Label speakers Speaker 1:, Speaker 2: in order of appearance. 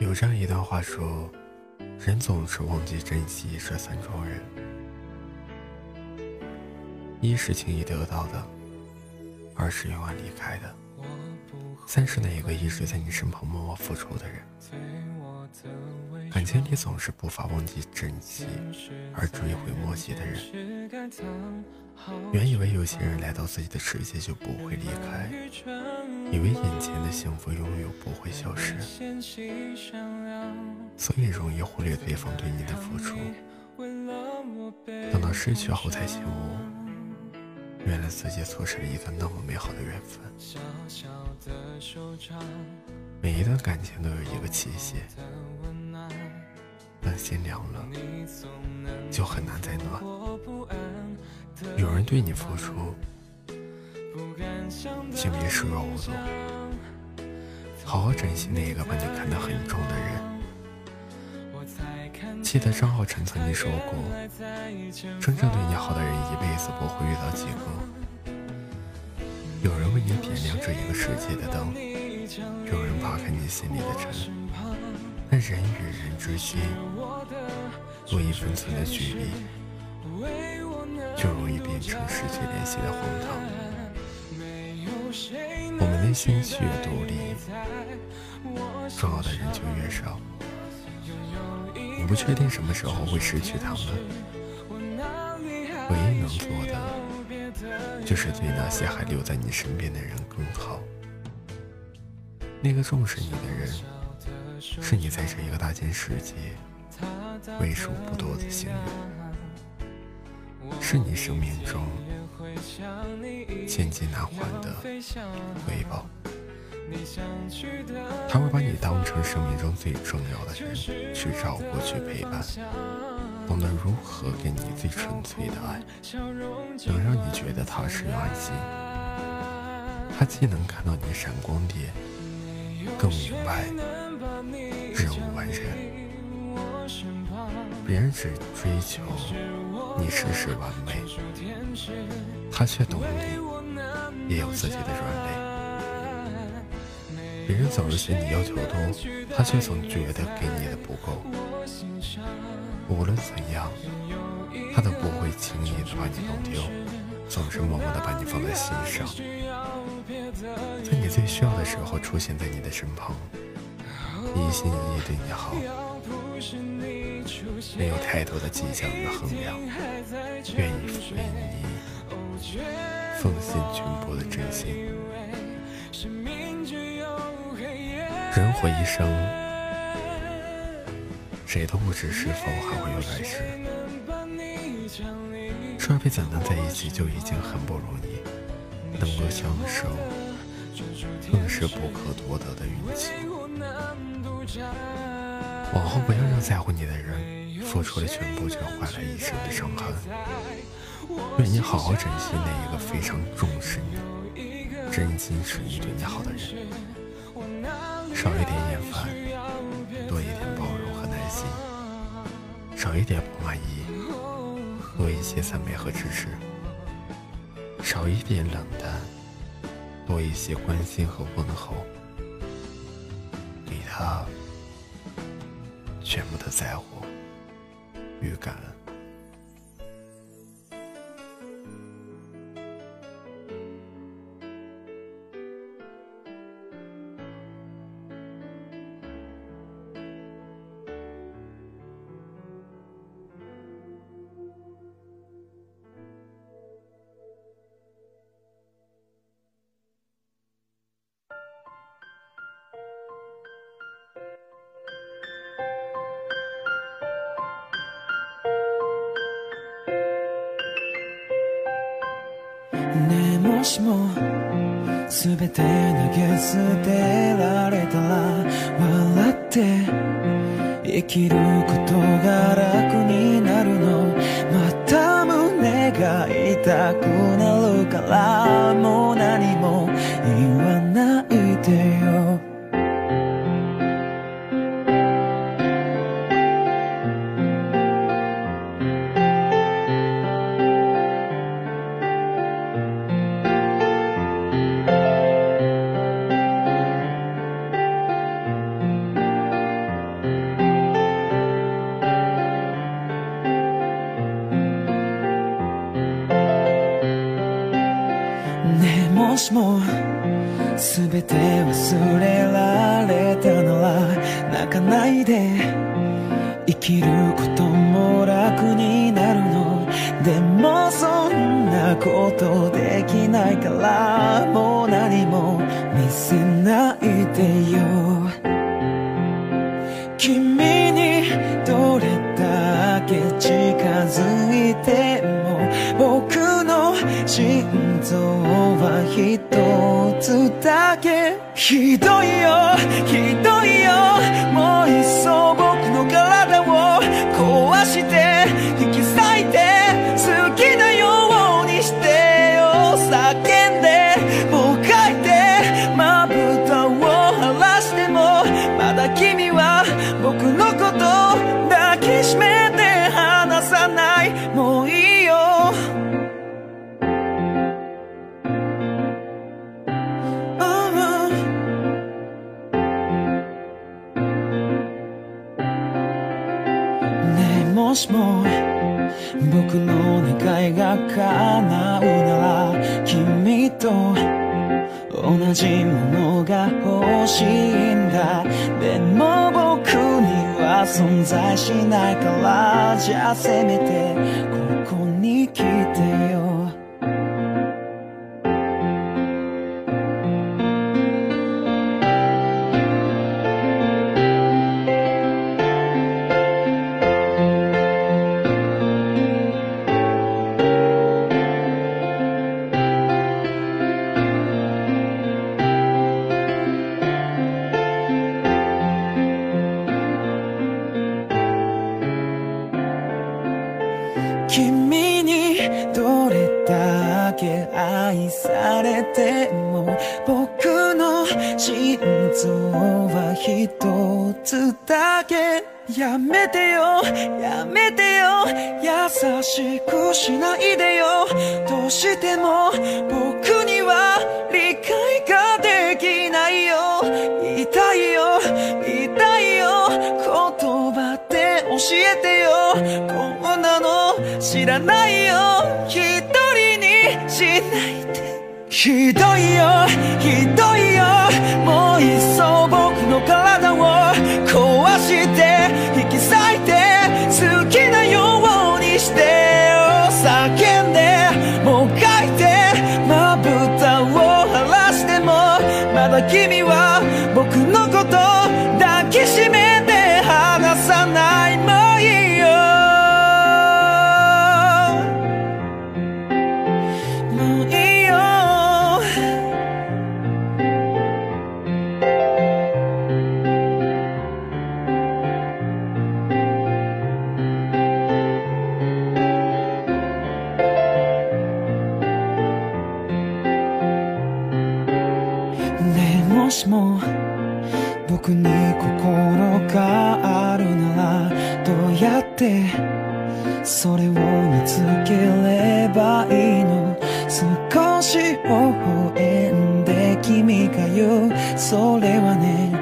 Speaker 1: 有这样一段话说：“人总是忘记珍惜这三种人：一是轻易得到的，二是永远离开的，三是那一个一直在你身旁默默付出的人。”眼里总是不乏忘记珍惜而追悔莫及的人。原以为有些人来到自己的世界就不会离开，以为眼前的幸福永远不会消失，所以容易忽略对方对你的付出。等到失去后才醒悟，原来自己错失了一个那么美好的缘分。每一段感情都有一个期限。心凉了，就很难再暖。有人对你付出，请别视若无睹。好好珍惜那一个把你看得很重的人。记得张浩辰曾经说过，真正对你好的人一辈子不会遇到几个。有人为你点亮这一个世界的灯，有人扒开你心里的尘。但人与人之间，若一分寸的距离，就容易变成失去联系的荒唐。我们内心越独立，重要的人就越少。你不确定什么时候会失去他们，唯一能做的，就是对那些还留在你身边的人更好。那个重视你的人。是你在这一个大千世界为数不多的幸运，是你生命中千金难换的回报。他会把你当成生命中最重要的人去照顾、去陪伴，懂得如何给你最纯粹的爱，能让你觉得踏实安心。他既能看到你的闪光点。更明白，人无完人。别人只追求你事事完美，他却懂你也有自己的软肋。别人总是嫌你要求多，他却总觉得给你的不够。无论怎样，他都不会轻易的把你弄丢，总是默默的把你放在心上。在你最需要的时候出现在你的身旁，一心一意对你好，没有太多的迹象与衡量，愿意为你奉献全部的真心。人活一生，谁都不知是否还会有来世。十二配怎能在一起就已经很不容易，能够相守。更是不可多得的运气。往后不要让在乎你的人付出了全部却换来一生的伤痕。愿你好好珍惜那一个非常重视你、真心实意对你好的人。少一点厌烦，多一点包容和耐心；少一点不满意，多一些赞美和支持；少一点冷淡。多一些关心和问候，给他全部的在乎与感恩。
Speaker 2: しも全て投げ捨てられたら笑って生きることが楽になるのまた胸が痛くなるからもうて忘れられたなら泣かないで生きることも楽になるのでもそんなことできないからもう何も見せないでよ君にどれだけ近づいても僕の心臓は一つだけひどいよひどい願いが叶うなら君と同じものが欲しいんだでも僕には存在しないからじゃあせめては一つだけやめてよやめてよ優しくしないでよどうしても僕には理解ができないよ痛いよ痛いよ言葉で教えてよこんなの知らないよひどいよひどいよもういっそ僕の顔それを見つければいいの少し微笑んで君が言うそれはね